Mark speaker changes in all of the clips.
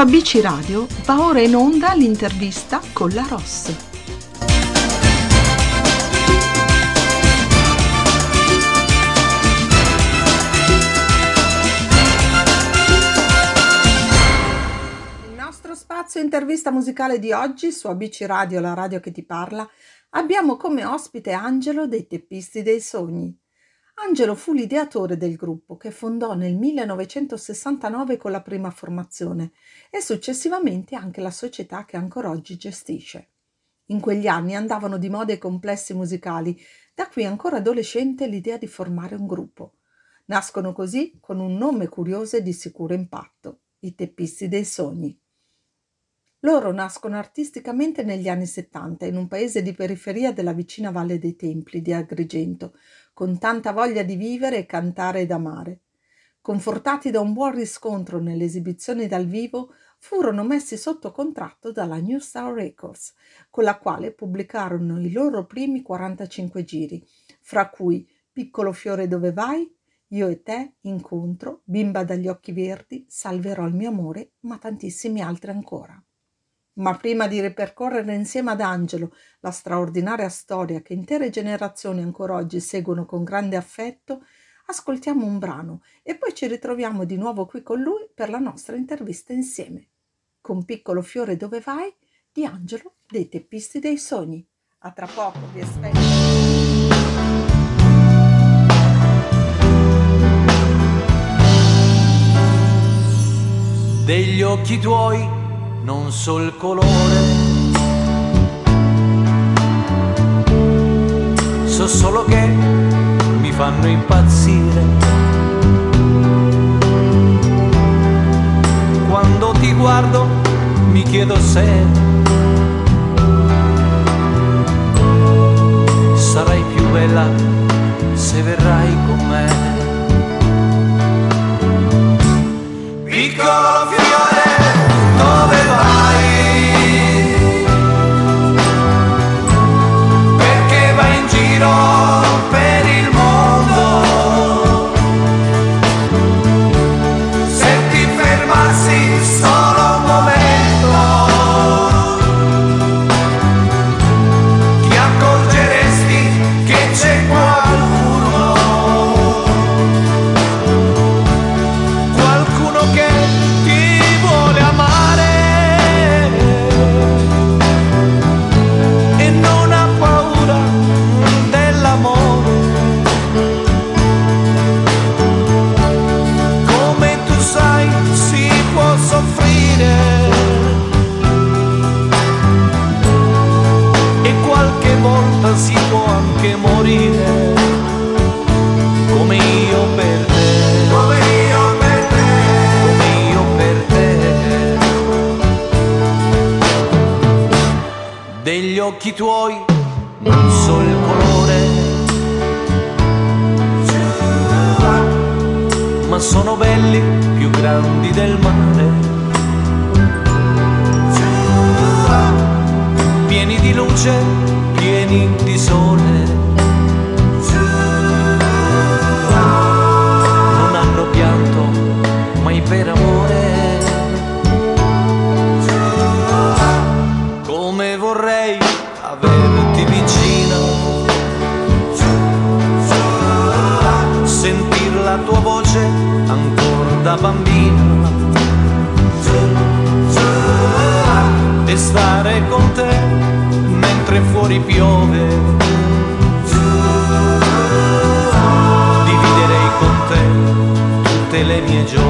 Speaker 1: ABC Radio va ora in onda l'intervista con la Ross. Nel nostro spazio intervista musicale di oggi su ABC Radio, la radio che ti parla, abbiamo come ospite Angelo dei Teppisti dei Sogni. Angelo fu l'ideatore del gruppo che fondò nel 1969 con la prima formazione e successivamente anche la società che ancora oggi gestisce. In quegli anni andavano di moda i complessi musicali, da qui ancora adolescente l'idea di formare un gruppo. Nascono così con un nome curioso e di sicuro impatto, i Teppisti dei Sogni. Loro nascono artisticamente negli anni 70 in un paese di periferia della vicina Valle dei Templi di Agrigento, con tanta voglia di vivere cantare ed amare. Confortati da un buon riscontro nelle esibizioni dal vivo, furono messi sotto contratto dalla New Star Records, con la quale pubblicarono i loro primi 45 giri, fra cui Piccolo fiore dove vai, Io e te, Incontro, Bimba dagli occhi verdi, Salverò il mio amore, ma tantissimi altri ancora. Ma prima di ripercorrere insieme ad Angelo la straordinaria storia che intere generazioni ancora oggi seguono con grande affetto, ascoltiamo un brano e poi ci ritroviamo di nuovo qui con lui per la nostra intervista insieme. Con Piccolo fiore dove vai di Angelo dei Teppisti dei Sogni. A tra poco vi aspetto.
Speaker 2: degli occhi tuoi non so il colore, so solo che mi fanno impazzire. Quando ti guardo mi chiedo se sarai più bella se verrai con me. Piccolo le mie gioie.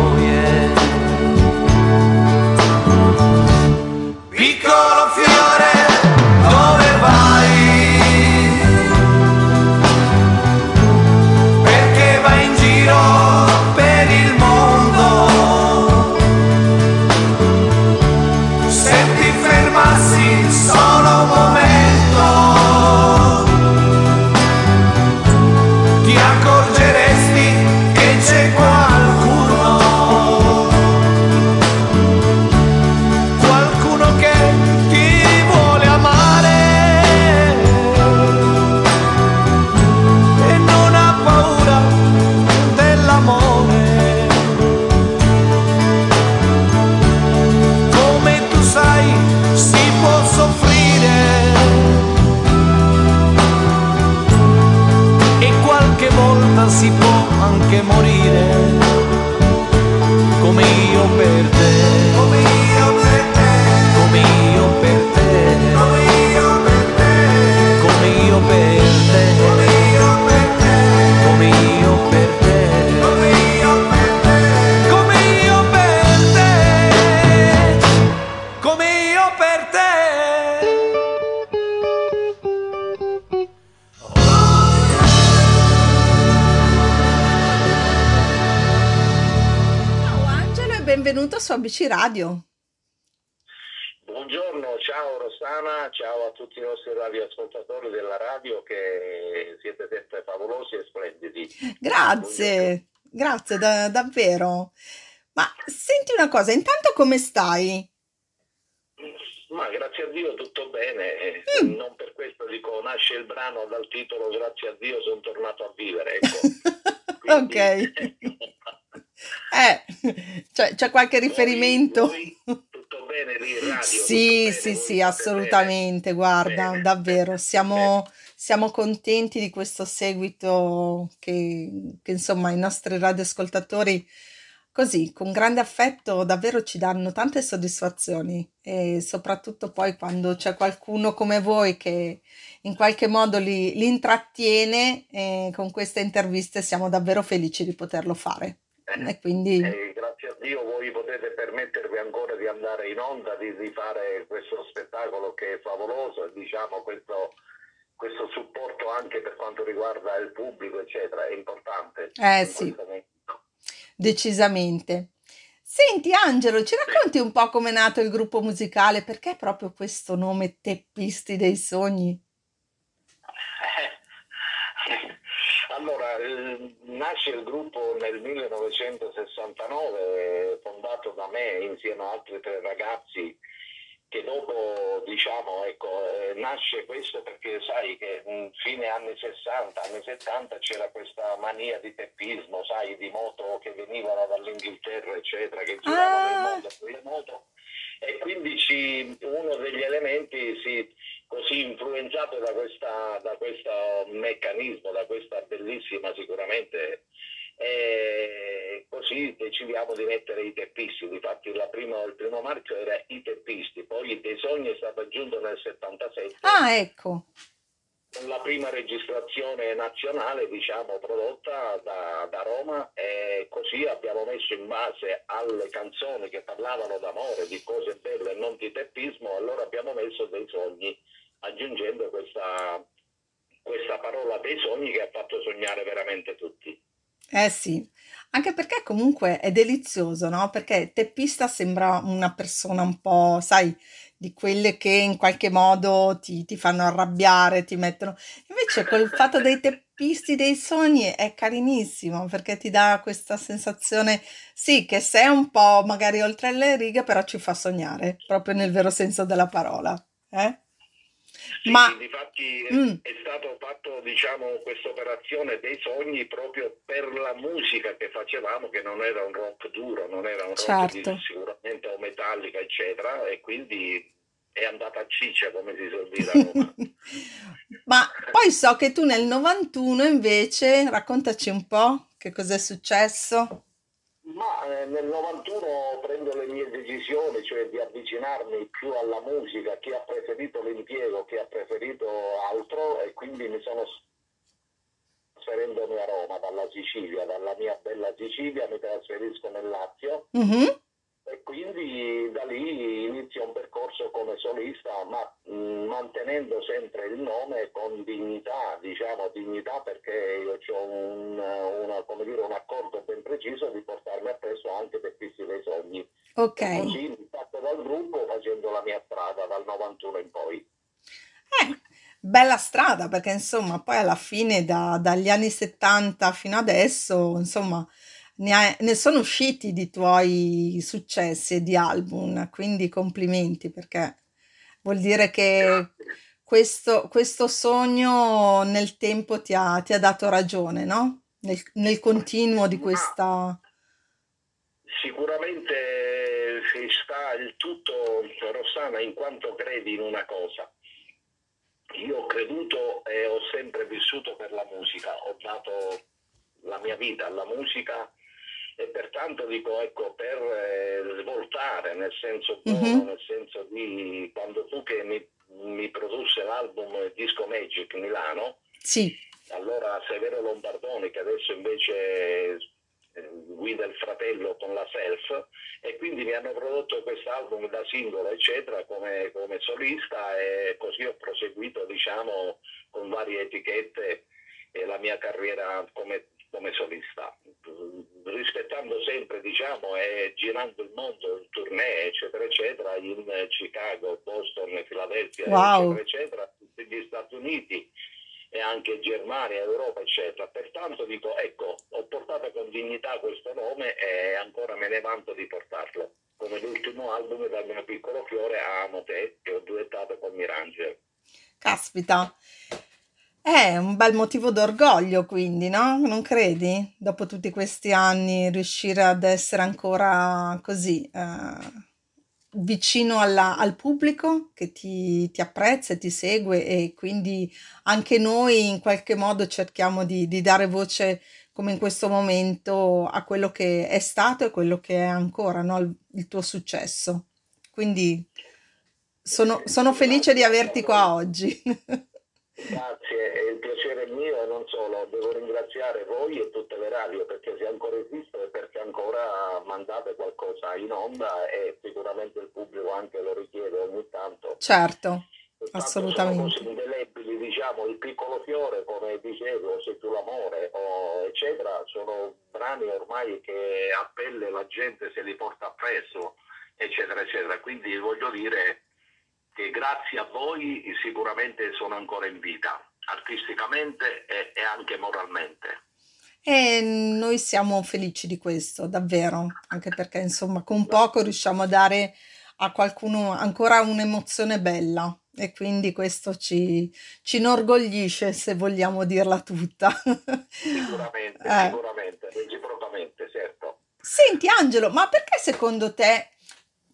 Speaker 1: Radio.
Speaker 3: Buongiorno, ciao Rossana, ciao a tutti i nostri radioascoltatori della radio che siete sempre favolosi e splendidi.
Speaker 1: Grazie, grazie da- davvero. Ma senti una cosa, intanto come stai?
Speaker 3: Ma grazie a Dio tutto bene,
Speaker 1: Mm.
Speaker 3: non per questo dico nasce il brano dal titolo Grazie a Dio sono tornato a vivere. Ecco.
Speaker 1: Ok. Eh, c'è, c'è qualche riferimento?
Speaker 3: voi tutto bene lì in radio?
Speaker 1: Sì, sì,
Speaker 3: bene?
Speaker 1: sì,
Speaker 3: state
Speaker 1: assolutamente, guarda,
Speaker 3: Bene.
Speaker 1: davvero, siamo, siamo contenti di questo seguito che, che, insomma i nostri radioascoltatori così, con grande affetto, davvero ci danno tante soddisfazioni e soprattutto poi quando c'è qualcuno come voi che in qualche modo li, li intrattiene eh, con queste interviste siamo davvero felici di poterlo fare. E quindi...
Speaker 3: E grazie a Dio voi potete permettervi ancora di andare in onda, di, di fare questo spettacolo che è favoloso e diciamo questo, questo supporto anche per quanto riguarda il pubblico, eccetera, è importante.
Speaker 1: Eh sì. Decisamente. Senti Angelo, ci racconti un po' com'è nato il gruppo musicale? Perché proprio questo nome Teppisti dei Sogni?
Speaker 3: Allora, eh, nasce il gruppo nel 1969, fondato da me insieme a altri tre ragazzi che dopo, diciamo, ecco, eh, nasce questo perché sai che mh, fine anni 60, anni 70 c'era questa mania di teppismo, sai, di moto che venivano dall'Inghilterra, eccetera, che giravano il
Speaker 1: Ah,
Speaker 3: mondo con le moto. E quindi ci- uno degli elementi si, così influenzato da, questa, da questo meccanismo, da questa bellissima sicuramente, e così decidiamo di mettere i teppisti, difatti la prima- il primo marchio era i teppisti, poi dei sogni è stato aggiunto nel 77
Speaker 1: ah, ecco.
Speaker 3: la prima registrazione nazionale, diciamo, prodotta da, da Roma e così abbiamo messo in base alle canzoni che parlavano d'amore, di cose belle e non di teppismo, allora abbiamo messo dei sogni, aggiungendo questa, questa parola dei sogni che ha fatto sognare veramente tutti.
Speaker 1: Eh sì, anche perché comunque è delizioso, no? Perché teppista sembra una persona un po', sai, di quelle che in qualche modo ti, ti fanno arrabbiare, ti mettono... Invece col fatto dei teppisti dei sogni è carinissimo perché ti dà questa sensazione, sì, che sei un po' magari oltre le righe, però ci fa sognare, proprio nel vero senso della parola. Eh?
Speaker 3: Sì,
Speaker 1: Ma...
Speaker 3: difatti
Speaker 1: mm,
Speaker 3: è stato fatto, diciamo, questa operazione dei sogni proprio per la musica che facevamo, che non era un rock duro, non era un rock di,
Speaker 1: certo.
Speaker 3: sicuramente o metallica, eccetera, e quindi è andata a ciccia, come si suol dire a Roma.
Speaker 1: Ma poi so che tu nel 91 invece, raccontaci un po' che cos'è successo.
Speaker 3: Eh, nel 91 prendo le mie decisioni, cioè di avvicinarmi più alla musica, chi ha preferito l'impiego, chi ha preferito altro, e quindi mi sono trasferendomi a Roma dalla Sicilia, dalla mia bella Sicilia, mi trasferisco nel Lazio.
Speaker 1: Mhm,
Speaker 3: e quindi da lì inizio un percorso come solista, ma mh, mantenendo sempre il nome con dignità, diciamo dignità perché io ho un, una- come dire, un accordo ben preciso di portarmi appresso anche per Pissi dei Sogni. E
Speaker 1: Ok.
Speaker 3: così mi stacco dal gruppo facendo la mia strada dal 91 in poi.
Speaker 1: Eh, bella strada perché insomma poi alla fine da- dagli anni 70 fino adesso insomma ne, hai- ne sono usciti di tuoi successi e di album, quindi complimenti perché vuol dire che questo, questo sogno nel tempo ti ha, ti ha dato ragione, no? Nel, nel continuo di questa...
Speaker 3: sicuramente si sta il tutto, Rossana, in quanto credi in una cosa. Io ho creduto e ho sempre vissuto per la musica, ho dato la mia vita alla musica e pertanto dico ecco per eh, svoltare nel senso buono,
Speaker 1: Mhm,
Speaker 3: nel senso di quando fu che mi, mi produsse l'album Disco Magic Milano,
Speaker 1: Sì,
Speaker 3: allora Severo Lombardoni che adesso invece eh, guida il fratello con la Self e quindi mi hanno prodotto quest'album da singolo eccetera come, come solista e così ho proseguito diciamo con varie etichette e la mia carriera come, come solista rispettando sempre diciamo, è girando il mondo, in tournée, eccetera, eccetera, in Chicago, Boston, Filadelfia,
Speaker 1: Wow.
Speaker 3: eccetera, eccetera, tutti gli Stati Uniti e anche Germania, Europa, eccetera. Pertanto dico, ecco, ho portato con dignità questo nome e ancora me ne vanto di portarlo. Come l'ultimo album dal mio piccolo fiore a Amo te, che ho duettato con Mirangel.
Speaker 1: Caspita. È un bel motivo d'orgoglio, quindi, no? Non credi? Dopo tutti questi anni riuscire ad essere ancora così, eh, vicino alla- al pubblico che ti, ti apprezza e ti segue e quindi anche noi in qualche modo cerchiamo di, di dare voce, come in questo momento, a quello che è stato e quello che è ancora, no? Il, il tuo successo. Quindi sono, sono felice di averti qua oggi.
Speaker 3: Grazie, è il piacere mio e non solo, devo ringraziare voi e tutte le radio perché se ancora esiste è perché ancora mandate qualcosa in onda e sicuramente il pubblico anche lo richiede ogni tanto.
Speaker 1: Certo,
Speaker 3: Pertanto
Speaker 1: assolutamente.
Speaker 3: Sono indelebili, diciamo, il piccolo fiore, come dicevo, se tu l'amore, o eccetera, sono brani ormai che a pelle la gente se li porta appresso, eccetera, eccetera. Quindi voglio dire che grazie a voi sicuramente sono ancora in vita, artisticamente e, e anche moralmente.
Speaker 1: E noi siamo felici di questo, davvero, anche perché insomma con poco riusciamo a dare a qualcuno ancora un'emozione bella e quindi questo ci, ci inorgoglisce, se vogliamo dirla tutta.
Speaker 3: Sicuramente,
Speaker 1: Eh.
Speaker 3: sicuramente, reciprocamente, certo.
Speaker 1: Senti Angelo, ma perché secondo te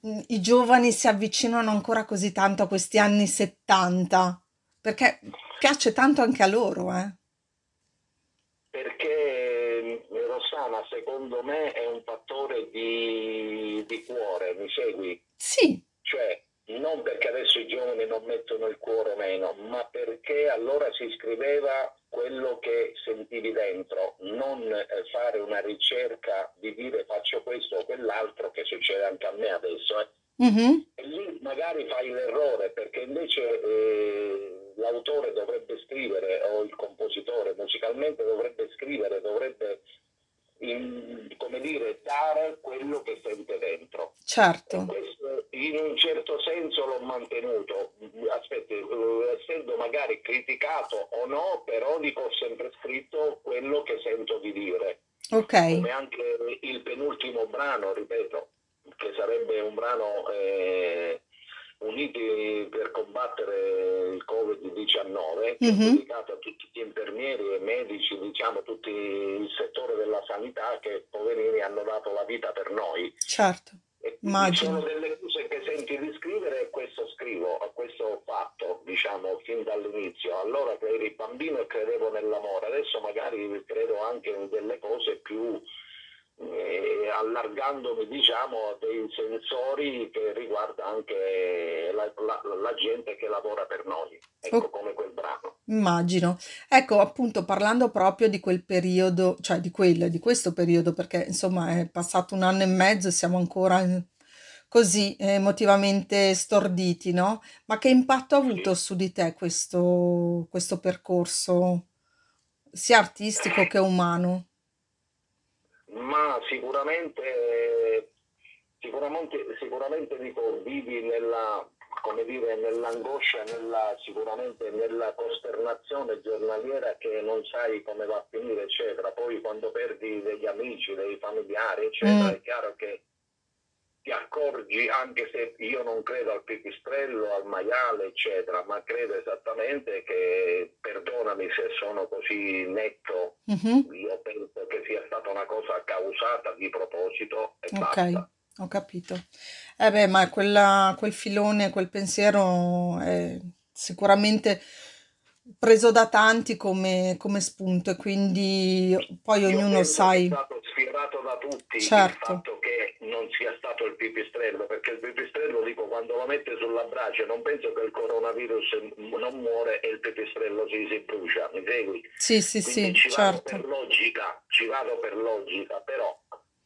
Speaker 1: mh, i giovani si avvicinano ancora così tanto a questi anni 70? Perché piace tanto anche a loro, eh?
Speaker 3: Perché eh, Rossana, secondo me, è un fattore di, di cuore, mi segui?
Speaker 1: Sì,
Speaker 3: Cioè, non perché adesso i giovani non mettono il cuore o meno, ma perché allora si scriveva quello che sentivi dentro, non eh, fare una ricerca di dire faccio questo o quell'altro, che succede anche a me adesso. eh.
Speaker 1: mhm,
Speaker 3: E lì magari fai l'errore perché invece eh, l'autore dovrebbe scrivere o il compositore musicalmente dovrebbe scrivere, dovrebbe in- come dire, dare quello che sente dentro.
Speaker 1: Certo,
Speaker 3: questo in un certo senso l'ho mantenuto, aspetti, eh, essendo magari criticato o no, però dico ho sempre scritto quello che sento di dire.
Speaker 1: Ok,
Speaker 3: come anche il penultimo brano, ripeto, che sarebbe un brano eh, Uniti per combattere il Covid-19, che è
Speaker 1: Mhm.
Speaker 3: dedicato a tutti gli infermieri e medici, diciamo tutti il settore della sanità che poverini hanno dato la vita per noi.
Speaker 1: certo, immagino.
Speaker 3: sono delle cose che senti di scrivere e questo scrivo, questo ho fatto, diciamo, fin dall'inizio. Allora che eri bambino e credevo nell'amore, adesso magari credo anche in delle cose più eh, allargandomi, diciamo, a dei sensori che riguarda anche la, la- la gente che lavora per noi, ecco
Speaker 1: Oh.
Speaker 3: come quel brano.
Speaker 1: Immagino. Ecco, appunto, parlando proprio di quel periodo, cioè di quel, di questo periodo, perché insomma è passato un anno e mezzo e siamo ancora eh, così emotivamente storditi, no? Ma che impatto ha avuto su di te questo, questo percorso, sia artistico che umano?
Speaker 3: Ma sicuramente, sicuramente, sicuramente dico, vivi nella, come dire, nell'angoscia, nella, sicuramente nella costernazione giornaliera che non sai come va a finire, eccetera. Poi quando perdi degli amici, dei familiari, eccetera,
Speaker 1: Mm.
Speaker 3: è chiaro che ti accorgi, anche se io non credo al pipistrello, al maiale, eccetera, ma credo esattamente che, perdonami se sono così netto,
Speaker 1: Mhm,
Speaker 3: io penso che sia stata una cosa causata di proposito e
Speaker 1: Ok,
Speaker 3: basta.
Speaker 1: ho capito. Eh beh, ma quella- quel filone, quel pensiero è sicuramente preso da tanti come, come spunto e quindi poi
Speaker 3: Io
Speaker 1: ognuno sai,
Speaker 3: è stato sfiorato da tutti il
Speaker 1: certo,
Speaker 3: fatto che non sia stato il pipistrello, perché il pipistrello, dico, quando lo mette sulla brace non penso che il coronavirus non muore e il pipistrello si, si brucia, mi segui?
Speaker 1: sì, sì,
Speaker 3: Quindi
Speaker 1: sì,
Speaker 3: ci vado
Speaker 1: certo.
Speaker 3: per logica, ci vado per logica, però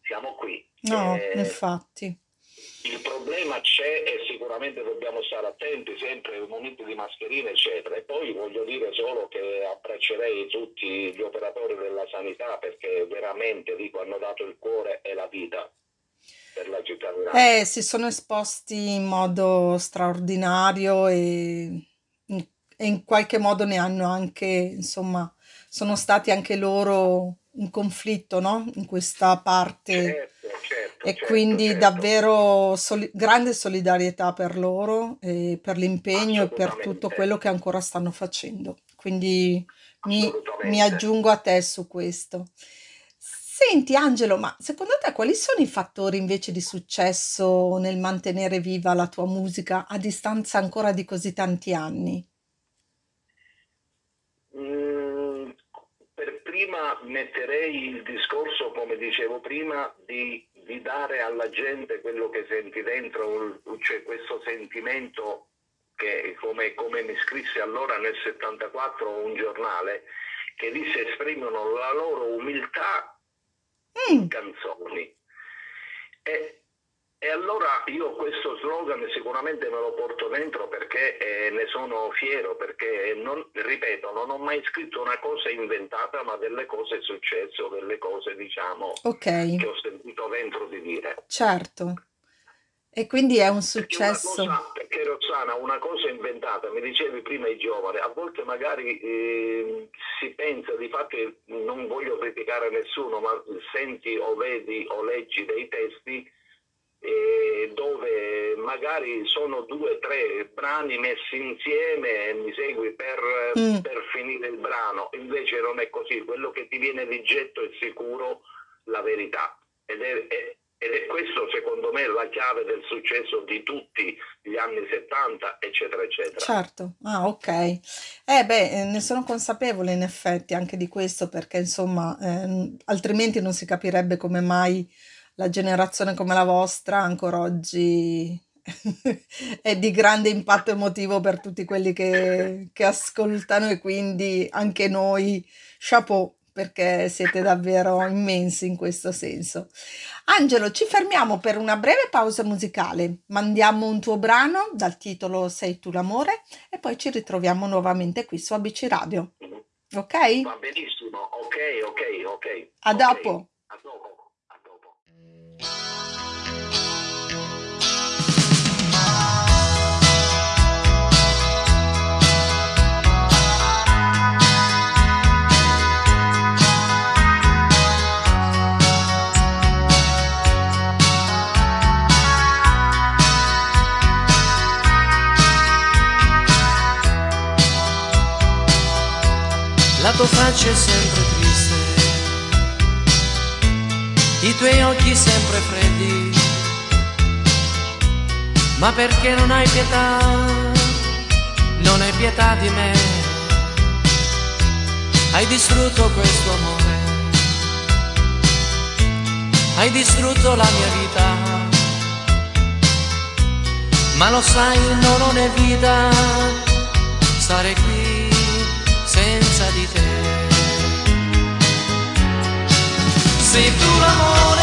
Speaker 3: siamo qui.
Speaker 1: No,
Speaker 3: Eh,
Speaker 1: infatti.
Speaker 3: Il problema c'è e sicuramente dobbiamo stare attenti, sempre momenti di mascherina, eccetera. E poi voglio dire solo che abbraccerei tutti gli operatori della sanità perché veramente dico, hanno dato il cuore e la vita per la città di Milano.
Speaker 1: Eh, si sono esposti in modo straordinario e in, e in qualche modo ne hanno anche, insomma, sono stati anche loro in conflitto, no? In questa parte.
Speaker 3: Certo,
Speaker 1: E
Speaker 3: certo,
Speaker 1: quindi
Speaker 3: certo.
Speaker 1: davvero soli- grande solidarietà per loro e per l'impegno e per tutto quello che ancora stanno facendo. Quindi mi, mi aggiungo a te su questo. Senti Angelo, ma secondo te quali sono i fattori invece di successo nel mantenere viva la tua musica a distanza ancora di così tanti anni?
Speaker 3: Mm, per prima metterei il discorso, come dicevo prima, di, di dare alla gente quello che senti dentro, cioè questo sentimento che, come, come mi scrisse allora nel 74 un giornale, che disse esprimono la loro umiltà
Speaker 1: Mm,
Speaker 3: in canzoni. E, e allora io questo slogan sicuramente me lo porto dentro perché eh, ne sono fiero, perché non, ripeto, non ho mai scritto una cosa inventata, ma delle cose successe o delle cose, diciamo,
Speaker 1: ok,
Speaker 3: che ho sentito dentro di dire.
Speaker 1: certo. E quindi è un
Speaker 3: Perché una
Speaker 1: successo.
Speaker 3: cosa, perché Rossana, una cosa inventata, mi dicevi prima i giovani, a volte magari eh, si pensa di fatto, non voglio criticare nessuno, ma senti o vedi o leggi dei testi dove magari sono due o tre brani messi insieme e mi segui per,
Speaker 1: Mm,
Speaker 3: per finire il brano, invece non è così, quello che ti viene di getto è sicuro la verità ed è, è- ed è questo secondo me la chiave del successo di tutti gli anni 70 eccetera eccetera.
Speaker 1: certo. Ah, ok. Eh beh, eh, ne sono consapevole in effetti anche di questo perché insomma, ehm, altrimenti non si capirebbe come mai la generazione come la vostra ancora oggi è di grande impatto emotivo per tutti quelli che, che ascoltano e quindi anche noi, chapeau, perché siete davvero immensi in questo senso. Angelo, ci fermiamo per una breve pausa musicale. Mandiamo un tuo brano dal titolo Sei tu l'amore e poi ci ritroviamo nuovamente qui su ABC Radio. Ok?
Speaker 3: Va benissimo, ok, ok, ok.
Speaker 1: A dopo,
Speaker 3: a dopo.
Speaker 2: È sempre triste, i tuoi occhi sempre freddi, ma perché non hai pietà, non hai pietà di me, hai distrutto questo amore, hai distrutto la mia vita, ma lo sai non è vita. Stare qui Sei tu l'amore,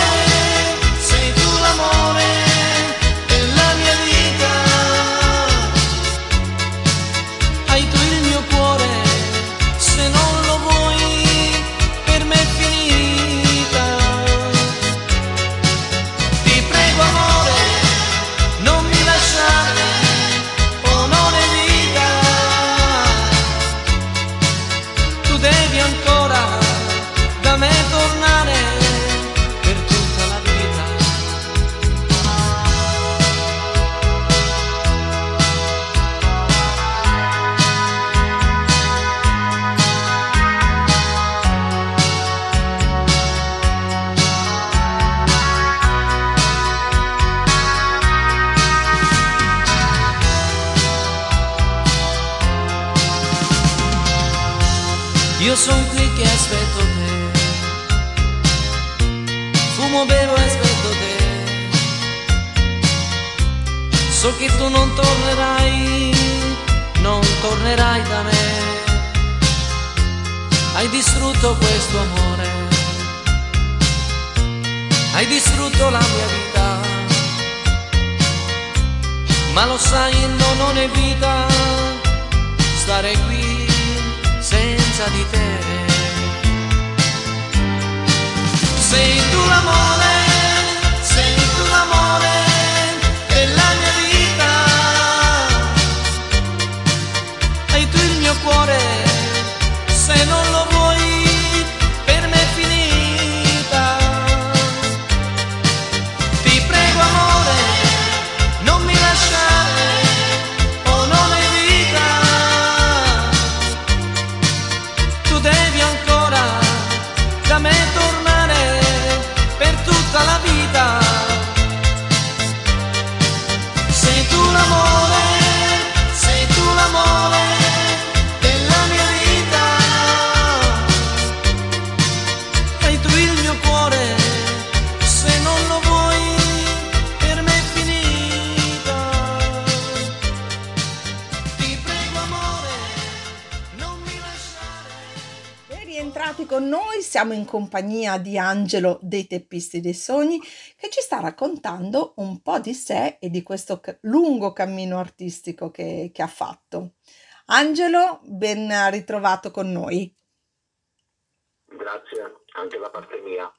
Speaker 1: in compagnia di Angelo dei Teppisti dei Sogni che ci sta raccontando un po' di sé e di questo lungo cammino artistico che, che ha fatto. Angelo, ben ritrovato con noi.
Speaker 3: Grazie anche da parte mia.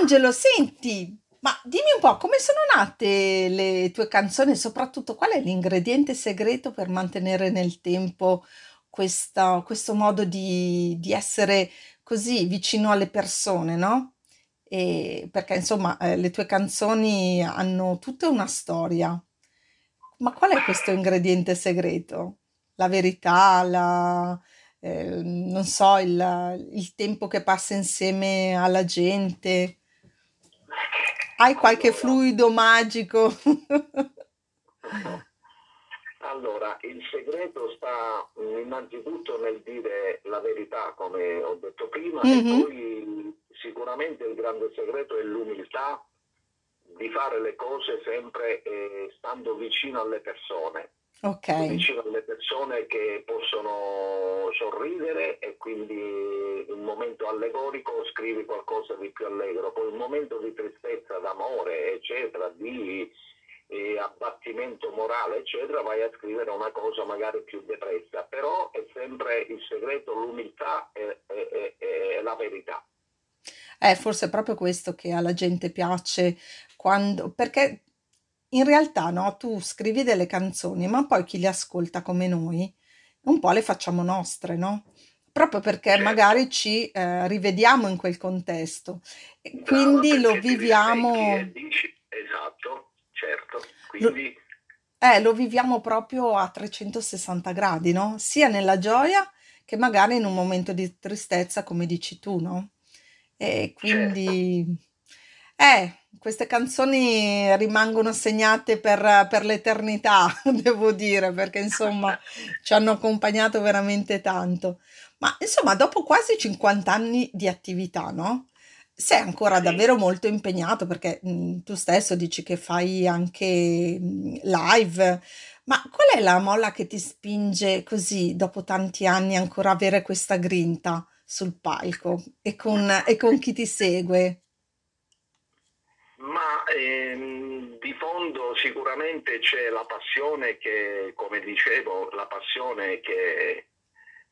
Speaker 1: Angelo, senti, ma dimmi un po' come sono nate le tue canzoni e soprattutto qual è l'ingrediente segreto per mantenere nel tempo questa- questo modo di, di essere così vicino alle persone, no? E perché insomma eh, le tue canzoni hanno tutta una storia. Ma qual è questo ingrediente segreto? La verità, la, eh, non so, il, il tempo che passa insieme alla gente? Hai qualche fluido magico?
Speaker 3: allora, il segreto sta mm, innanzitutto nel dire la verità, come ho detto prima, e
Speaker 1: Mhm,
Speaker 3: poi sicuramente il grande segreto è l'umiltà di fare le cose sempre eh, stando vicino alle persone,
Speaker 1: Ok,
Speaker 3: vicino alle persone che possono sorridere e quindi in un momento allegorico scrivi qualcosa di più allegro, poi un momento di tristezza, d'amore, eccetera, di eh, abbattimento morale, eccetera, vai a scrivere una cosa magari più depressa, però è sempre il segreto, l'umiltà e, e- e- e la verità.
Speaker 1: è forse proprio questo che alla gente piace quando, perché in realtà no, tu scrivi delle canzoni, ma poi chi le ascolta come noi, un po' le facciamo nostre, no? Proprio perché
Speaker 3: Certo.
Speaker 1: magari ci eh, rivediamo in quel contesto e quindi lo viviamo,
Speaker 3: e dici certo. Quindi
Speaker 1: eh, lo viviamo proprio a 360 gradi, no? Sia nella gioia che magari in un momento di tristezza, come dici tu, no? E
Speaker 3: certo,
Speaker 1: quindi, eh, queste canzoni rimangono segnate per, per l'eternità, devo dire, perché insomma ci hanno accompagnato veramente tanto. Ma insomma, dopo quasi 50 anni di attività, no? Sei ancora
Speaker 3: sì.
Speaker 1: davvero molto impegnato perché mm, tu stesso dici che fai anche mm, live, ma qual è la molla che ti spinge così, dopo tanti anni, ancora avere questa grinta sul palco e con, e con chi ti segue?
Speaker 3: Ma ehm, di fondo sicuramente c'è la passione che, come dicevo, la passione che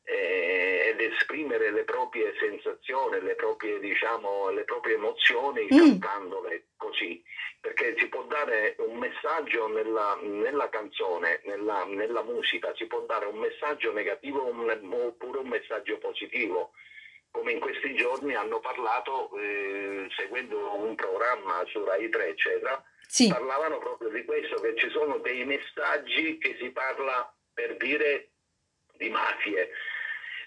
Speaker 3: eh, ed esprimere le proprie sensazioni, le proprie, diciamo, le proprie emozioni
Speaker 1: Mm,
Speaker 3: cantandole così, perché si può dare un messaggio nella, nella canzone, nella, nella musica, si può dare un messaggio negativo un- oppure un messaggio positivo. Come in questi giorni hanno parlato, eh, seguendo un programma su Rai 3, eccetera,
Speaker 1: sì,
Speaker 3: parlavano proprio di questo, che ci sono dei messaggi che si parla per dire di mafie,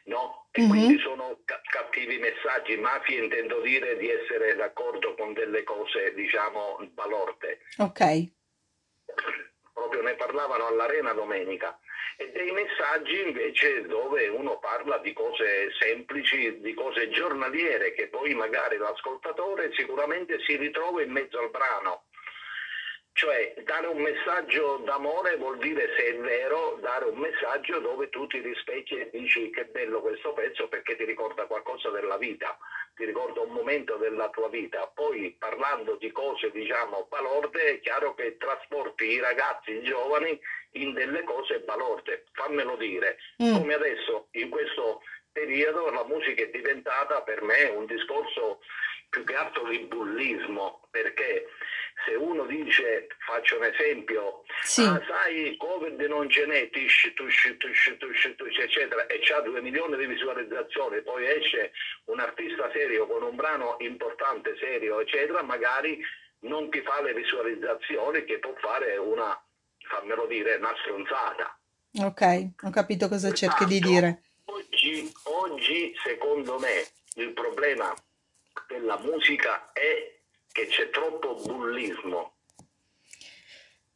Speaker 3: no? E quindi
Speaker 1: mhm,
Speaker 3: sono ca- cattivi messaggi. Mafie intendo dire di essere d'accordo con delle cose, diciamo, balorde
Speaker 1: ok,
Speaker 3: proprio ne parlavano all'Arena domenica, e dei messaggi invece dove uno parla di cose semplici, di cose giornaliere che poi magari l'ascoltatore sicuramente si ritrova in mezzo al brano. Cioè, dare un messaggio d'amore vuol dire, se è vero, dare un messaggio dove tu ti rispecchi e dici che bello questo pezzo perché ti ricorda qualcosa della vita, ti ricorda un momento della tua vita, poi parlando di cose diciamo balorde è chiaro che trasporti i ragazzi, i giovani in delle cose balorde, fammelo dire, mm. come adesso in questo periodo la musica è diventata per me un discorso più che altro di bullismo, perché se uno dice, faccio un esempio, sì. ah, sai, Covid non ce n'è, tish, tush, tush, tush, tush, eccetera, e c'ha due milioni di visualizzazioni, poi esce un artista serio con un brano importante, serio, eccetera, magari non ti fa le visualizzazioni che può fare una, fammelo dire, una stronzata.
Speaker 1: Ok, ho capito cosa cerchi di dire.
Speaker 3: Oggi, oggi, secondo me, il problema della musica è che c'è troppo bullismo.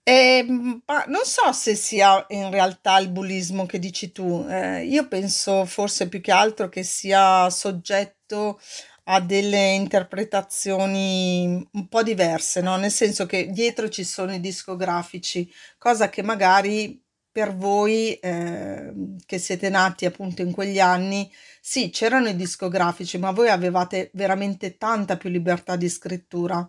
Speaker 1: Eh, non so se sia in realtà il bullismo che dici tu, eh, io penso forse più che altro che sia soggetto a delle interpretazioni un po' diverse, no? Nel senso che dietro ci sono i discografici, cosa che magari per voi eh, che siete nati appunto in quegli anni, sì, c'erano i discografici, ma voi avevate veramente tanta più libertà di scrittura.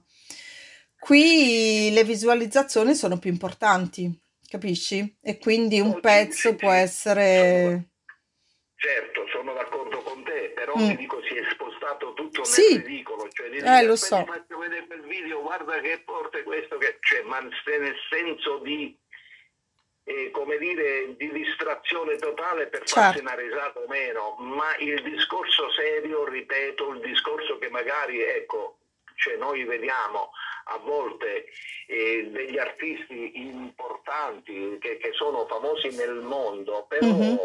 Speaker 1: Qui le visualizzazioni sono più importanti, capisci? E quindi un pezzo può essere...
Speaker 3: Certo, sono d'accordo con te, però mm. ti dico si è spostato tutto nel sì. ridicolo, cioè
Speaker 1: di eh, lo so.
Speaker 3: faccio vedere quel video, guarda che porta questo, che... cioè, ma nel senso di eh, come dire, di distrazione totale per certo. farsi una risata o meno, ma il discorso serio, ripeto, il discorso che magari, ecco, cioè noi vediamo a volte eh, degli artisti importanti che, che, sono famosi nel mondo, però mm-hmm.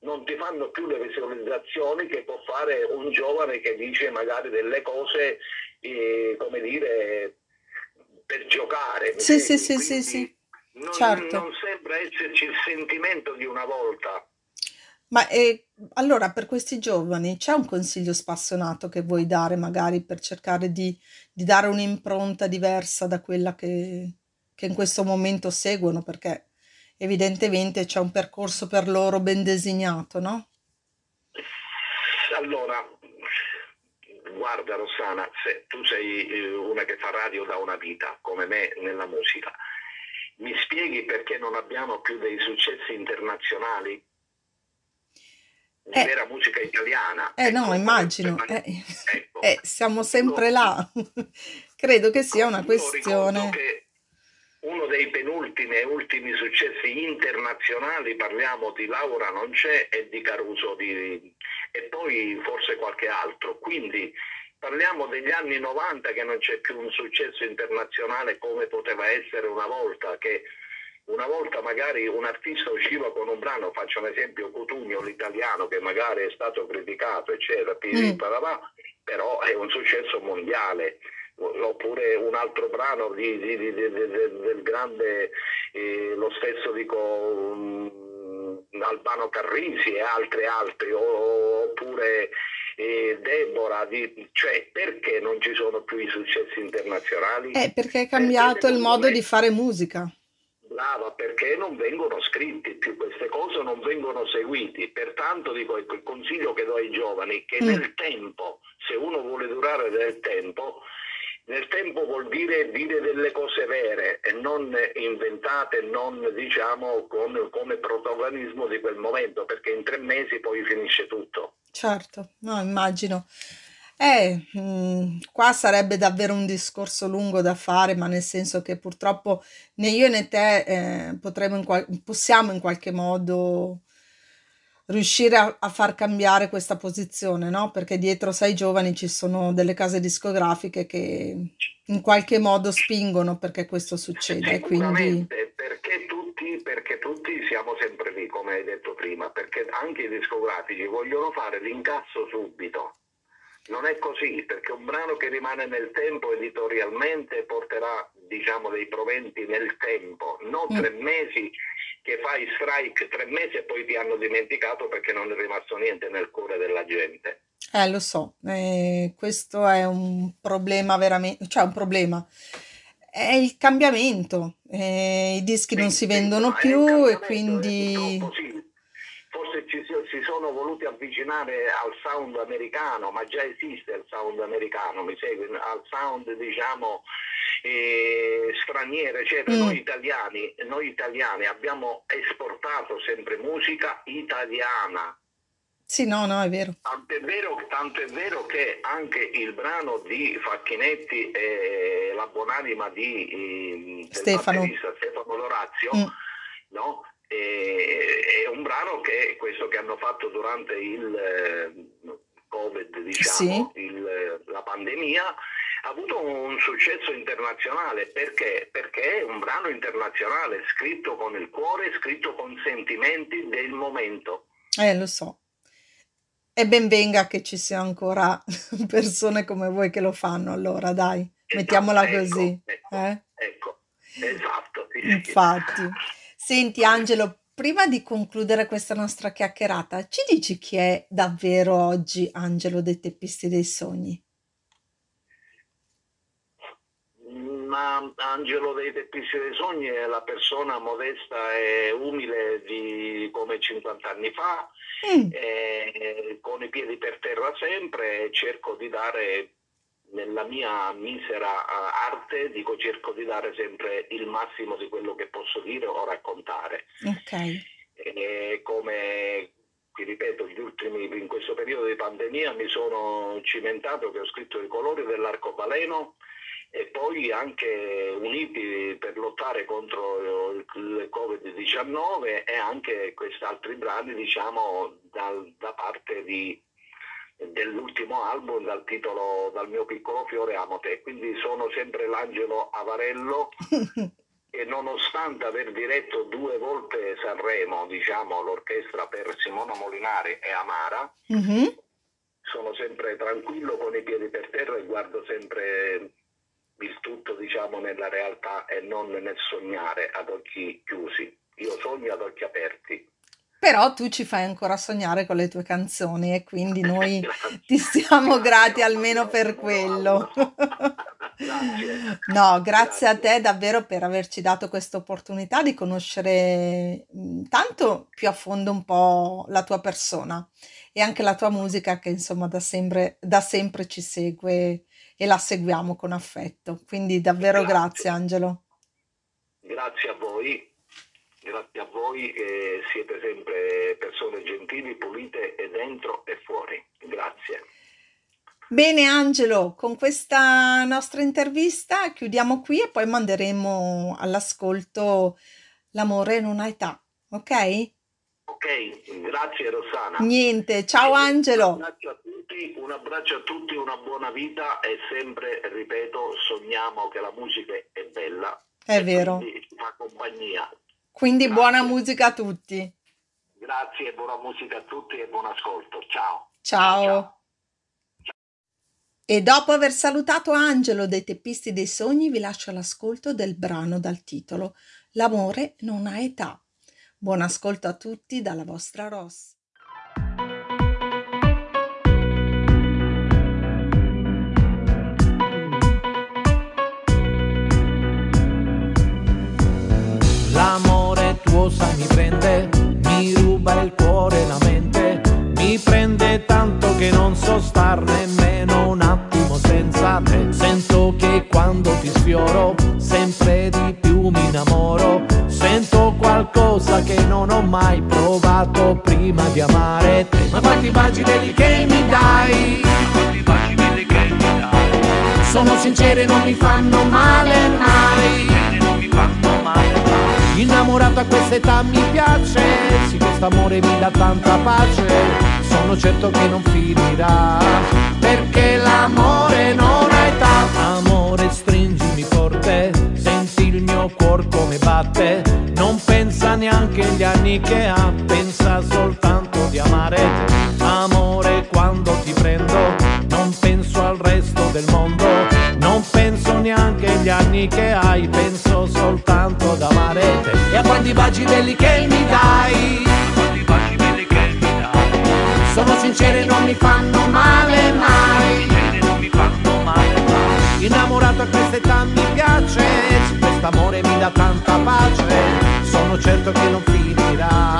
Speaker 3: non ti fanno più le visualizzazioni che può fare un giovane che dice magari delle cose, eh, come dire, per giocare.
Speaker 1: Sì, sì, sì, sì, sì
Speaker 3: non, certo. non sembra esserci il sentimento di una volta.
Speaker 1: Ma eh, allora per questi giovani c'è un consiglio spassionato che vuoi dare magari per cercare di, di dare un'impronta diversa da quella che, che in questo momento seguono? Perché evidentemente c'è un percorso per loro ben designato, no?
Speaker 3: Allora, guarda Rossana, se tu sei eh, una che fa radio da una vita, come me nella musica, mi spieghi perché non abbiamo più dei successi internazionali? Di eh, vera musica italiana.
Speaker 1: Eh ecco, no, immagino. Eh, ecco. eh, siamo sempre là. Credo che sia una questione. Che
Speaker 3: uno dei penultimi e ultimi successi internazionali, parliamo di Laura Non c'è e di Caruso di, e poi forse qualche altro. Quindi Parliamo degli anni 90 che non c'è più un successo internazionale come poteva essere una volta, che una volta magari un artista usciva con un brano, faccio un esempio Cotugno l'italiano che magari è stato criticato eccetera, mm. però è un successo mondiale oppure un altro brano di, di, di, del grande, eh, lo stesso dico um, Albano Carrisi e altri altri, oppure eh, Deborah, di, cioè perché non ci sono più i successi internazionali?
Speaker 1: Eh, perché è cambiato perché il modo me... di fare musica.
Speaker 3: Brava, perché non vengono scritti più queste cose, non vengono seguiti. Pertanto dico, ecco, il consiglio che do ai giovani che mm. nel tempo, se uno vuole durare nel tempo, nel tempo vuol dire dire delle cose vere e non inventate, non diciamo con, come protagonismo di quel momento, perché in tre mesi poi finisce tutto.
Speaker 1: Certo, no, immagino. Eh, mh, qua sarebbe davvero un discorso lungo da fare, ma nel senso che purtroppo né io né te eh, potremo in qual- possiamo in qualche modo riuscire a, a far cambiare questa posizione, no? Perché dietro sei giovani ci sono delle case discografiche che in qualche modo spingono perché questo succede. Quindi...
Speaker 3: Perché tutti, perché tutti siamo sempre lì, come hai detto prima, perché anche i discografici vogliono fare l'incasso subito. Non è così, perché un brano che rimane nel tempo editorialmente porterà diciamo, dei proventi nel tempo, non mm. tre mesi che fai strike tre mesi e poi ti hanno dimenticato perché non è rimasto niente nel cuore della gente.
Speaker 1: Eh, lo so, eh, questo è un problema veramente, cioè un problema. È il cambiamento, eh, i dischi non si vendono più e quindi...
Speaker 3: Forse forse ci, si sono voluti avvicinare al sound americano, ma già esiste il sound americano, mi segui? Al sound diciamo eh, straniero, eccetera. Mm. Noi, italiani, noi italiani abbiamo esportato sempre musica italiana.
Speaker 1: Sì, no, no, è vero.
Speaker 3: Tanto è vero, tanto è vero che anche il brano di Facchinetti e la buonanima di eh,
Speaker 1: Stefano.
Speaker 3: Stefano Lorazio, mm. no? è un brano che questo che hanno fatto durante il eh, Covid, diciamo, sì. il, la pandemia, ha avuto un successo internazionale perché? perché è un brano internazionale scritto con il cuore, scritto con sentimenti del momento.
Speaker 1: Eh, lo so. E ben venga che ci siano ancora persone come voi che lo fanno, allora dai, esatto, mettiamola ecco, così.
Speaker 3: Ecco,
Speaker 1: eh?
Speaker 3: ecco, esatto.
Speaker 1: Infatti. Senti Angelo, prima di concludere questa nostra chiacchierata, ci dici chi è davvero oggi Angelo dei Teppisti dei Sogni?
Speaker 3: Ma Angelo dei Teppisti dei Sogni è la persona modesta e umile di come 50 anni fa, mm. eh, con i piedi per terra sempre, cerco di dare nella mia misera uh, arte dico cerco di dare sempre il massimo di quello che posso dire o raccontare.
Speaker 1: Ok.
Speaker 3: E come ti ripeto, gli ultimi, in questo periodo di pandemia mi sono cimentato che ho scritto i colori dell'arcobaleno e poi anche uniti per lottare contro il Covid-19 e anche questi altri brani diciamo dal, da parte di dell'ultimo album dal titolo Dal mio piccolo fiore amo te, quindi sono sempre l'Angelo Avarello e nonostante aver diretto due volte Sanremo, diciamo l'orchestra per Simona Molinari e Amara, mm-hmm. sono sempre tranquillo con i piedi per terra e guardo sempre il tutto diciamo nella realtà e non nel sognare ad occhi chiusi. Io sogno ad occhi aperti.
Speaker 1: Però tu ci fai ancora sognare con le tue canzoni e quindi noi ti siamo grati almeno per quello. No, grazie a te davvero per averci dato questa opportunità di conoscere tanto più a fondo un po' la tua persona e anche la tua musica che insomma da sempre, da sempre ci segue e la seguiamo con affetto. Quindi davvero grazie, grazie Angelo.
Speaker 3: Grazie a voi Grazie a voi che siete sempre persone gentili, pulite e dentro e fuori. Grazie.
Speaker 1: Bene Angelo, con questa nostra intervista chiudiamo qui e poi manderemo all'ascolto L'amore non ha età, ok?
Speaker 3: Ok, grazie Rossana.
Speaker 1: Niente, ciao Angelo.
Speaker 3: Un abbraccio a tutti, un abbraccio a tutti, una buona vita e sempre, ripeto, sogniamo che la musica è bella.
Speaker 1: È vero.
Speaker 3: Ci fa compagnia.
Speaker 1: Quindi Grazie. buona musica a tutti.
Speaker 3: Grazie, buona musica a tutti e buon ascolto. Ciao.
Speaker 1: Ciao. Ciao. E dopo aver salutato Angelo dei Teppisti dei Sogni, vi lascio l'ascolto del brano dal titolo L'amore non ha età. Buon ascolto a tutti dalla vostra Ross.
Speaker 2: Prende, mi ruba il cuore e la mente, mi prende tanto che non so star nemmeno un attimo senza te. Sento che quando ti sfioro, sempre di più mi innamoro, sento qualcosa che non ho mai provato prima di amare te. Ma quanti baci belli che mi dai? Sono sincere, non mi fanno male mai. Innamorato a questa età mi piace, sì questo amore mi dà tanta pace, sono certo che non finirà, perché l'amore non ha età. Amore stringimi forte, senti il mio cuore come batte, non pensa neanche agli anni che ha, pensa soltanto di amare. Amore quando ti prendo, non penso al resto del mondo, non penso neanche agli anni che hai, penso soltanto quanti baci belli che mi dai. Sono sincere, non mi fanno male mai. Innamorato a questa età mi piace, quest'amore mi dà tanta pace. Sono certo che non finirà,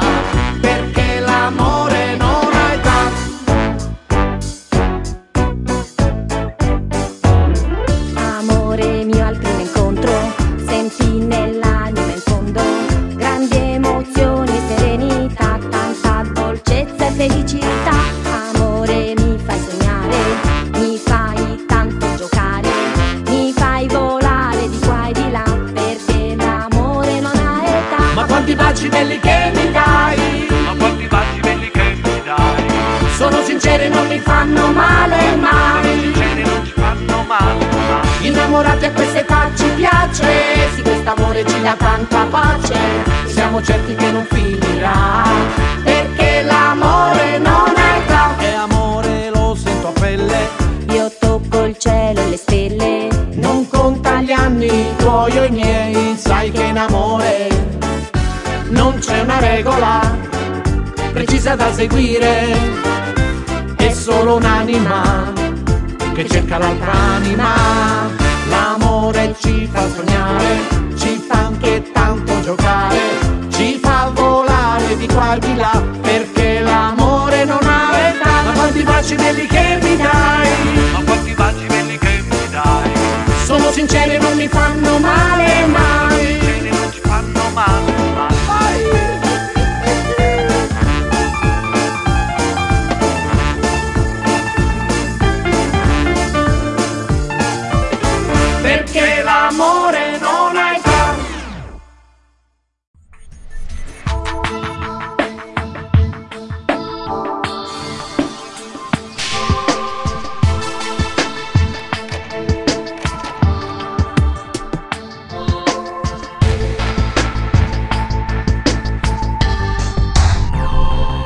Speaker 2: innamorati a quest'età ci piace.
Speaker 4: Sì quest'amore ci dà tanta pace. Siamo certi che non finirà Perché l'amore non è età
Speaker 2: E amore lo sento a pelle.
Speaker 4: Io tocco il cielo e le stelle.
Speaker 2: Non conta gli anni tuoi o i miei. Sai che in amore non c'è una regola Precisa da seguire. È solo un'anima che cerca l'altra anima l'amore ci fa sognare, ci fa anche tanto giocare, ci fa volare di qua e di là, perché l'amore non ha età, ma quanti baci belli che mi dai, ma quanti baci belli che mi dai, sono sinceri non mi fanno male mai, sinceri non ci fanno male.